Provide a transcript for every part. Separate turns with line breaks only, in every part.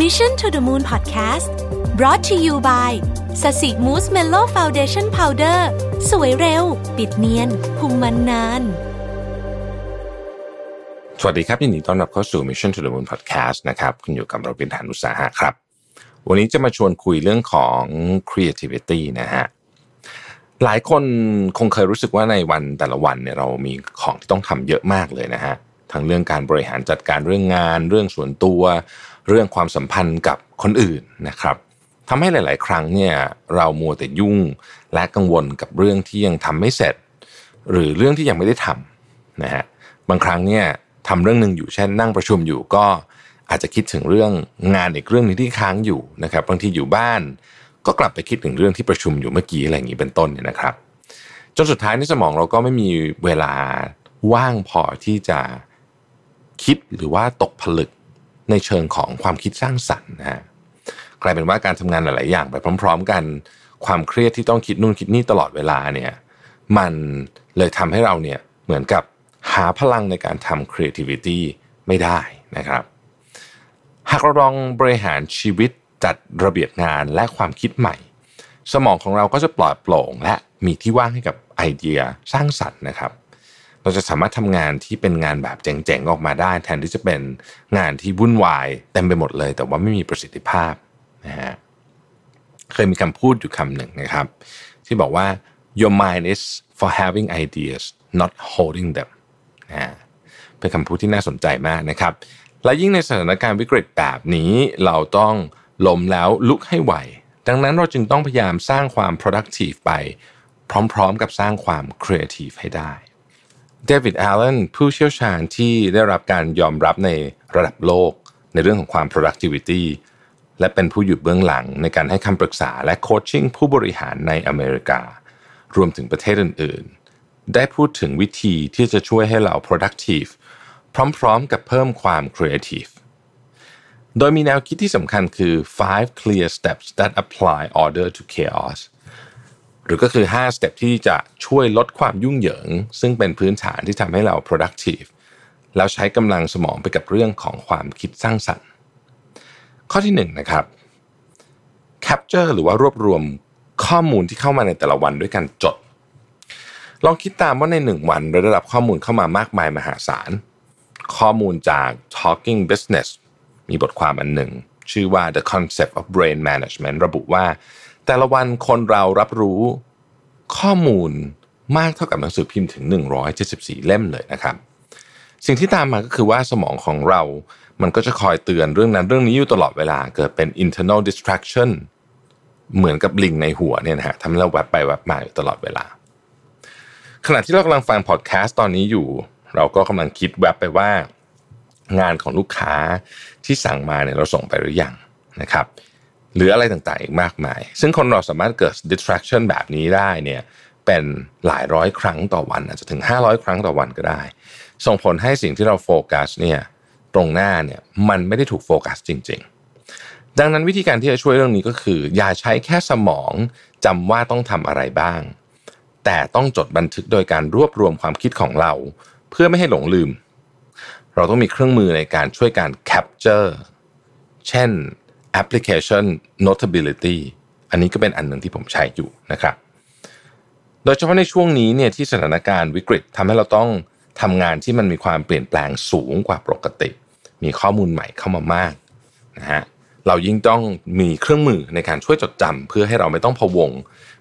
Mission to the Moon Podcast brought to you by Sasi Mousse Mellow Foundation Powder สวยเร็ว ปิดเนียนคุมมันนาน
สวัสดีครับยินดีต้อนรับเข้าสู่ Mission to the Moon Podcast นะครับคุณอยู่กับเราเป็นฐานอุตสาหะครับ วันนี้จะมาชวนคุยเรื่องของ creativity นะฮะหลายคนคงเคยรู้สึกว่าในวันแต่ละวันเนี่ยเรามีของที่ต้องทำเยอะมากเลยนะฮะทั้งเรื่องการบริหารจัดการเรื่องงาน เรื่องส่วนตัว เรื่องความสัมพันธ์กับคนอื่นนะครับทำให้หลาย ๆ ครั้งเนี่ยเรามัวแต่ยุ่งและกังวลกับเรื่องที่ยังทำไม่เสร็จ หรือเรื่องที่ยังไม่ได้ทำนะฮะบางครั้งเนี่ยทำเรื่องหนึ่งอยู่เช่นนั่งประชุมอยู่ก็อาจจะคิดถึงเรื่องงานอีกเรื่องนึงที่ค้างอยู่นะครับบางทีอยู่บ้าน ก็กลับไปคิดถึงเรื่องที่ประชุมอยู่เมื่อกี้อะไรอย่างนี้เป็นต้นเนี่ยนะครับ จนสุดท้ายในสมองเราก็ไม่มีเวลาว่างพอที่จะคิดหรือว่าตกผลึก ในเชิงของความคิดสร้างสรรค์นะฮะกลายเป็นว่าการทำงานหลาย ๆ อย่างไปพร้อม ๆ กันความเครียดที่ต้องคิดนู่นคิดนี่ตลอดเวลาเนี่ยมันเลยทำให้เราเนี่ยเหมือนกับหาพลังในการทำ creativity ไม่ได้นะครับ หากเราลองบริหารชีวิตจัดระเบียบงานและความคิดใหม่ สมองของเราก็จะปลอดโปร่งและมีที่ว่างให้กับไอเดียสร้างสรรค์นะครับ เราจะสามารถทำงานที่เป็นงานแบบเจ๋งๆออกมาได้ แทนที่จะเป็นงานที่วุ่นวายเต็มไปหมดเลย แต่ว่าไม่มีประสิทธิภาพนะฮะเคยมีคำพูดอยู่คำหนึ่งนะครับ ที่บอกว่า your mind is for having ideas not holding them นะเป็นคำพูดที่น่าสนใจมากนะครับ และยิ่งในสถานการณ์วิกฤตแบบนี้เราต้องล้มแล้วลุกให้ไหว ดังนั้นเราจึงต้องพยายามสร้างความ productive ไป พร้อมๆกับสร้างความ creative ให้ได้ เดวิดแอลเลนผู้เชี่ยวชาญที่ได้รับการยอมรับในระดับโลก ในเรื่องของความ productivity และเป็นผู้อยู่เบื้องหลังในการให้คำปรึกษาและโคชชิ่งผู้บริหารในอเมริกา รวมถึงประเทศอื่น ๆ ได้พูดถึงวิธีที่จะช่วยให้เรา productive พร้อม ๆ กับเพิ่มความ creative โดยมีแนวคิดที่สำคัญคือ five clear steps that apply order to chaos หรือก็คือ5 step ที่จะช่วยลดความยุ่งเหยิง ซึ่งเป็นพื้นฐานที่ทำให้เรา productive แล้วใช้กำลังสมองไปกับเรื่องของความคิดสร้างสรรค์ ข้อที่1นนะครับ capture หรือว่ารวบรวมข้อมูลที่เข้ามาในแต่ละวันด้วยการจด ลองคิดตามว่าในหนึ่งวันเราได้รับข้อมูลเข้ามามากมายมหาศาล ข้อมูลจาก Talking Business มีบทความอันหนึ่ง ชื่อว่า The Concept of Brain Management ระบุว่า แต่ละวันคนเรารับรู้ข้อมูลมากเท่ากับหนังสือพิมพ์ถึง 174 เล่มเลยนะครับ สิ่งที่ตามมาก็คือว่าสมองของเรา มันก็จะคอยเตือนเรื่องนั้นเรื่องนี้อยู่ตลอดเวลา เกิดเป็น internal distraction เหมือนกับลิงในหัวเนี่ยนะฮะทำให้เราแวบไปแวบมาอยู่ตลอดเวลา ขณะที่เรากำลังฟังพอดแคสต์ตอนนี้อยู่ เราก็กำลังคิดแวบไปว่างานของลูกค้าที่สั่งมาเนี่ยเราส่งไปหรือยังนะครับ หรืออะไรต่างๆอีกมากมาย ซึ่งคนเราสามารถเกิด distraction แบบนี้ได้เนี่ยเป็นหลายร้อยครั้งต่อวัน อาจจะถึง 500 ครั้งต่อวันก็ได้ ส่งผลให้สิ่งที่เราโฟกัสเนี่ยตรงหน้าเนี่ยมันไม่ได้ถูกโฟกัสจริง ๆ ดังนั้นวิธีการที่จะช่วยเรื่องนี้ก็คือ อย่าใช้แค่สมองจำว่าต้องทำอะไรบ้าง แต่ต้องจดบันทึกโดยการรวบรวมความคิดของเรา เพื่อไม่ให้หลงลืม เราต้องมีเครื่องมือในการช่วยการ capture เช่นแอปพลิเชัน Notability อันนี้ก็เป็นอันหนึ่งที่ผมใช้อยู่นะครับ โดยเฉพาะในช่วงนี้เนี่ยที่สถานการณ์วิกฤตทำให้เราต้องทำงานที่มันมีความเปลี่ยนแปลงสูงกว่าปกติ มีข้อมูลใหม่เข้ามามากนะฮะเรายิ่งต้องมีเครื่องมือในการช่วยจดจำเพื่อให้เราไม่ต้องพะวง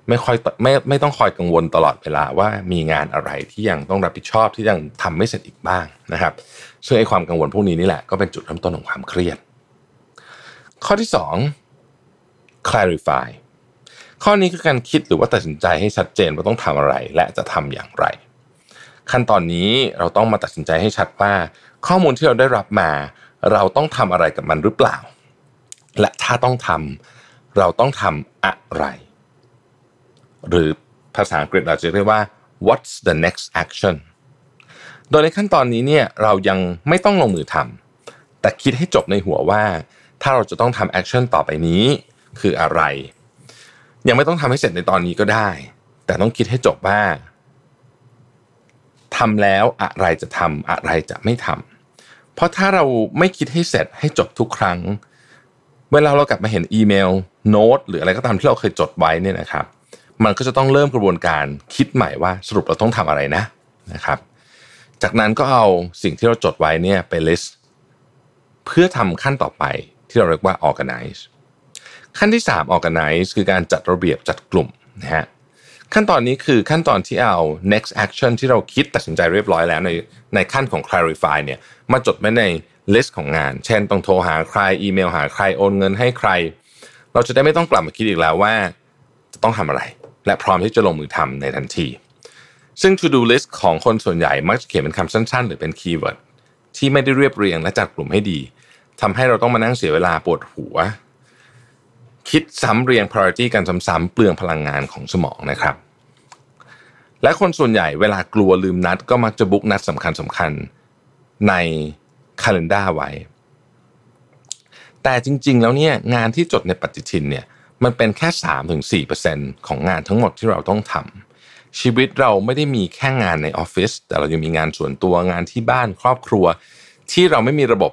ไม่ค่อยไม่ไม่ต้องคอยกังวลตลอดเวลาว่ามีงานอะไรที่ยังต้องรับผิดชอบที่ยังทำไม่เสร็จอีกบ้างนะครับ ซึ่งไอ้ความกังวลพวกนี้นี่แหละก็เป็นจุดเริ่มต้นของความเครียด ข้อที่ 2 clarify ข้อนี้คือการคิดหรือว่าตัดสินใจให้ชัดเจนว่าต้องทำอะไร และจะทำอย่างไร ขั้นตอนนี้เราต้องมาตัดสินใจให้ชัดว่า ข้อมูลที่เราได้รับมา เราต้องทำอะไรกับมันหรือเปล่า และถ้าต้องทำเราต้องทำอะไร หรือภาษาอังกฤษเราจะเรียกว่า what's the next action โดยในขั้นตอนนี้เนี่ยเรายังไม่ต้องลงมือทำแต่คิดให้จบในหัวว่า ถ้าเราจะต้องทำ action ต่อไปนี้คืออะไร ยังไม่ต้องทำให้เสร็จในตอนนี้ก็ได้ แต่ต้องคิดให้จบว่าทำแล้วอะไรจะทำอะไรจะไม่ทำเพราะถ้าเราไม่คิดให้เสร็จให้จบทุกครั้ง เวลาเรากลับมาเห็นอีเมลโน้ตหรืออะไรก็ตามที่เราเคยจดไว้เนี่ยนะครับ มันก็จะต้องเริ่มกระบวนการคิดใหม่ว่าสรุปเราต้องทำอะไรนะนะครับ จากนั้นก็เอาสิ่งที่เราจดไว้เนี่ยไป list เพื่อทำขั้นต่อไป ที่เราเรียกว่า organize ขั้นที่ 3 organize คือการจัดระเบียบจัดกลุ่มนะฮะขั้นตอนนี้คือขั้นตอนที่เอา next action ที่เราคิดตัดสินใจเรียบร้อยแล้วในในขั้นของ clarify เนี่ยมาจดไว้ใน list ของงาน เช่นต้องโทรหาใครอีเมลหาใครโอนเงินให้ใคร เราจะได้ไม่ต้องกลับมาคิดอีกแล้วว่า จะต้องทำอะไร และพร้อมที่จะลงมือทำในทันที ซึ่ง to do list ของคนส่วนใหญ่มักจะเขียนเป็นคำสั้นๆ หรือเป็น keyword ที่ไม่ได้เรียบเรียงและจัดกลุ่มให้ดี ทำให้เราต้องมานั่งเสียเวลาปวดหัว คิดซ้ำเรียง priority กันซ้ำๆเปลืองพลังงานของสมองนะครับ และคนส่วนใหญ่เวลากลัวลืมนัด ก็มักจะบุ๊กนัดสำคัญสำคัญในคาล endar ไว้ แต่จริงๆแล้วเนี่ยงานที่จดในปฏิทินเนี่ยมันเป็นแค่ 3-4%ของงานทั้งหมดที่เราต้องทำชีวิตเราไม่ได้มีแค่งานในออฟฟิศแต่เรายังมีงานส่วนตัวงานที่บ้านครอบครัว ที่เราไม่มีระบบ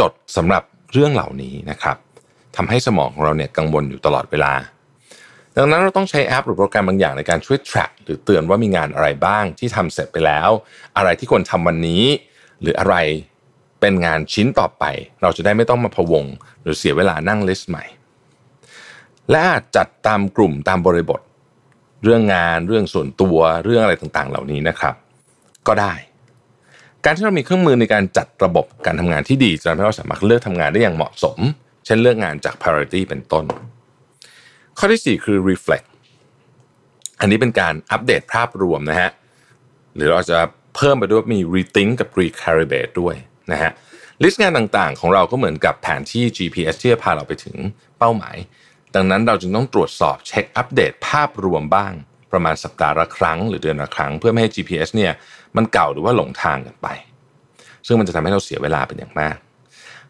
จดสำหรับเรื่องเหล่านี้นะครับทำให้สมองของเราเนี่ยกังวลอยู่ตลอดเวลา ดังนั้นเราต้องใช้แอปหรือโปรแกรมบางอย่างในการช่วย track หรือเตือนว่ามีงานอะไรบ้างที่ทำเสร็จไปแล้ว อะไรที่ควรทำวันนี้ หรืออะไรเป็นงานชิ้นต่อไป เราจะได้ไม่ต้องมาพะวง หรือเสียเวลานั่งลิสต์ใหม่ และจัดตามกลุ่มตามบริบท เรื่องงานเรื่องส่วนตัวเรื่องอะไรต่างๆ เหล่านี้นะครับ ก็ได้ การที่เรามีเครื่องมือในการจัดระบบการทำงานที่ดีจะทำให้เราสามารถเลือกทำงานได้อย่างเหมาะสม เช่นเลือกงานจาก priority เป็นต้น ข้อที่ 4 คือ reflect อันนี้เป็นการอัปเดตภาพรวมนะฮะหรือเราจะเพิ่มไปด้วยมี rethink กับ recalibrate ด้วยนะฮะลิสต์งานต่างๆ ของเราก็เหมือนกับแผนที่ GPS ที่จะพาเราไปถึงเป้าหมาย ดังนั้นเราจึงต้องตรวจสอบเช็คอัปเดตภาพรวมบ้าง ประมาณสัปดาห์ละครั้ง หรือเดือนละครั้ง เพื่อไม่ให้ GPS เนี่ยมันเก่าหรือว่าหลงทางกันไป ซึ่งมันจะทำให้เราเสียเวลาเป็นอย่างมาก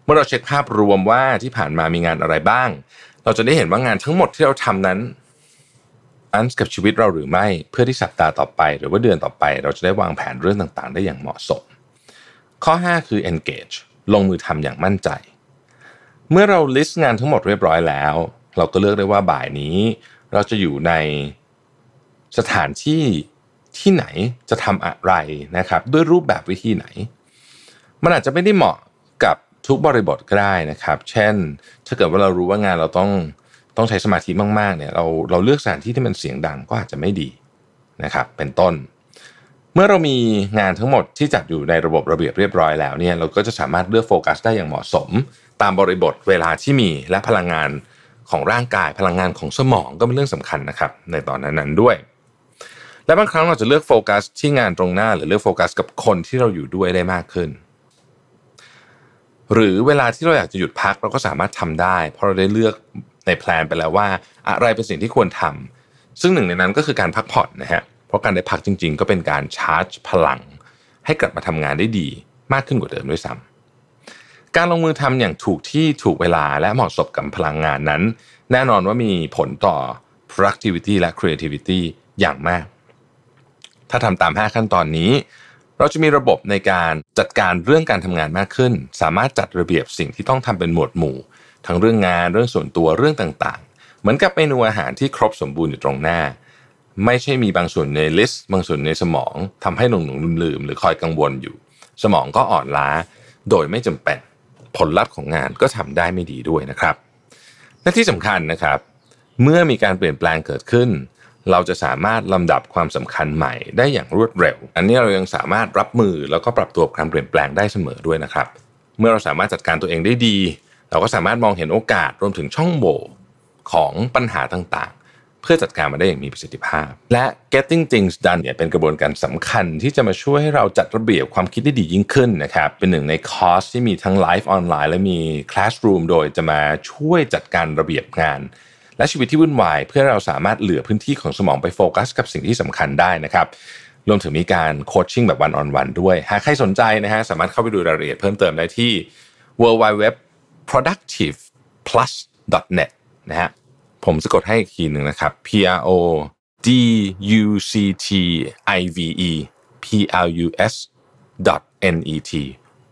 เมื่อเราเช็คภาพรวมว่าที่ผ่านมามีงานอะไรบ้าง เราจะได้เห็นว่างานทั้งหมดที่เราทำนั้นอันกับชีวิตเราหรือไม่เพื่อที่สัปดาห์ต่อไป หรือว่าเดือนต่อไป เราจะได้วางแผนเรื่องต่างๆ ได้อย่างเหมาะสม ข้อ 5 คือ engage ลงมือทำอย่างมั่นใจ เมื่อเรา list งานทั้งหมดเรียบร้อยแล้ว เราก็เลือกได้ว่าบ่ายนี้ เราจะอยู่ใน สถานที่ที่ไหนจะทำอะไรนะครับ ด้วยรูปแบบวิธีไหน มันอาจจะไม่ได้เหมาะกับทุกบริบทก็ได้นะครับ เช่น ถ้าเกิดว่าเรารู้ว่างานเราต้องต้องใช้สมาธิมากๆเนี่ยเราเราเลือกสถานที่ที่มันเสียงดังก็อาจจะไม่ดีนะครับเป็นต้น เมื่อเรามีงานทั้งหมดที่จัดอยู่ในระบบระเบียบเรียบร้อยแล้วเนี่ยเราก็จะสามารถเลือกโฟกัสได้อย่างเหมาะสม ตามบริบทเวลาที่มีและพลังงานของร่างกายพลังงานของสมองก็เป็นเรื่องสำคัญนะครับในตอนนั้นๆด้วย และบางครั้งเราจะเลือกโฟกัสที่งานตรงหน้า หรือเลือกโฟกัสกับคนที่เราอยู่ด้วยได้มากขึ้น หรือเวลาที่เราอยากจะหยุดพักเราก็สามารถทำได้ เพราะเราได้เลือกในแพลนไปแล้วว่า อะไรเป็นสิ่งที่ควรทำซึ่งหนึ่งในนั้นก็คือการพักผ่อนนะฮะเพราะการได้พักจริง ๆ ก็เป็นการชาร์จพลัง ให้กลับมาทำงานได้ดี มากขึ้นกว่าเดิมด้วยซ้ำการลงมือทำอย่างถูกที่ถูกเวลาและเหมาะสมกับพลังงานนั้น แน่นอนว่ามีผลต่อ productivity และ creativity อย่างมาก ถ้าทำตาม 5 ขั้นตอนนี้ เราจะมีระบบในการจัดการเรื่องการทำงานมากขึ้น สามารถจัดระเบียบสิ่งที่ต้องทำเป็นหมวดหมู่ ทั้งเรื่องงานเรื่องส่วนตัวเรื่องต่างๆ เหมือนกับเมนูอาหารที่ครบสมบูรณ์อยู่ตรงหน้า ไม่ใช่มีบางส่วนในลิสต์ บางส่วนในสมองทำให้หลงหลงลืมหรือคอยกังวลอยู่ สมองก็อ่อนล้า โดยไม่จำเป็นผลลัพธ์ของงานก็ทำได้ไม่ดีด้วยนะครับและที่สำคัญนะครับ เมื่อมีการเปลี่ยนแปลงเกิดขึ้น เราจะสามารถลำดับความสำคัญใหม่ได้อย่างรวดเร็ว อันนี้เรายังสามารถรับมือแล้วก็ปรับตัวกับการเปลี่ยนแปลงได้เสมอด้วยนะครับ เมื่อเราสามารถจัดการตัวเองได้ดี เราก็สามารถมองเห็นโอกาสรวมถึงช่องโหว่ของปัญหาต่างๆ เพื่อจัดการมาได้อย่างมีประสิทธิภาพ และ getting things done เนี่ยเป็นกระบวนการสำคัญที่จะมาช่วยให้เราจัดระเบียบความคิดได้ดียิ่งขึ้นนะครับ เป็นหนึ่งในคอร์สที่มีทั้งไลฟ์ออนไลน์และมี classroom โดยจะมาช่วยจัดการระเบียบงาน และชีวิตที่วุ่นวาย เพื่อเราสามารถเหลือพื้นที่ของสมองไปโฟกัส กับสิ่งที่สำคัญได้นะครับรวมถึงมีการโคชชิ่งแบบวันออนวันด้วย หากใครสนใจนะฮะสามารถเข้าไปดูรายละเอียดเพิ่มเติมได้ที่ w w w productiveplus.net นะฮะผมสะกดให้อีกทีหนึ่งนะครับ p r o d u c t i v e p l u s n e t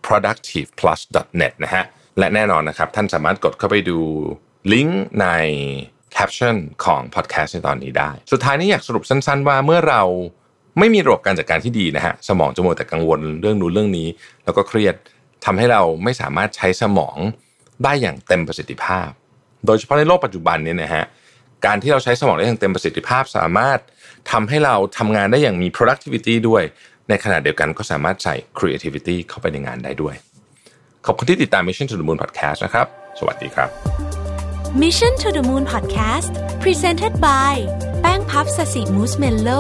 productiveplus.net นะฮะและแน่นอนนะครับ ท่านสามารถกดเข้าไปดูลิงก์ใน แคปชั่นของพอดแคสต์ในตอนนี้ได้ สุดท้ายนี้อยากสรุปสั้น ๆ ว่าเมื่อเราไม่มีระบบการจัดการที่ดีนะฮะสมองจะมัวแต่กังวลเรื่องนู้นเรื่องนี้ แล้วก็เครียดทำให้เราไม่สามารถใช้สมองได้อย่างเต็มประสิทธิภาพ โดยเฉพาะในโลกปัจจุบันนี้นะฮะการที่เราใช้สมองได้อย่างเต็มประสิทธิภาพ สามารถทำให้เราทำงานได้อย่างมี productivity ด้วย ในขณะเดียวกันก็สามารถใส่ creativity เข้าไปในงานได้ด้วย ขอบคุณที่ติดตาม Mission to the Moon Podcast นะครับ สวัสดีครับ
Mission to the Moon Podcast Presented by แป้งพับสสิมูสเมลโล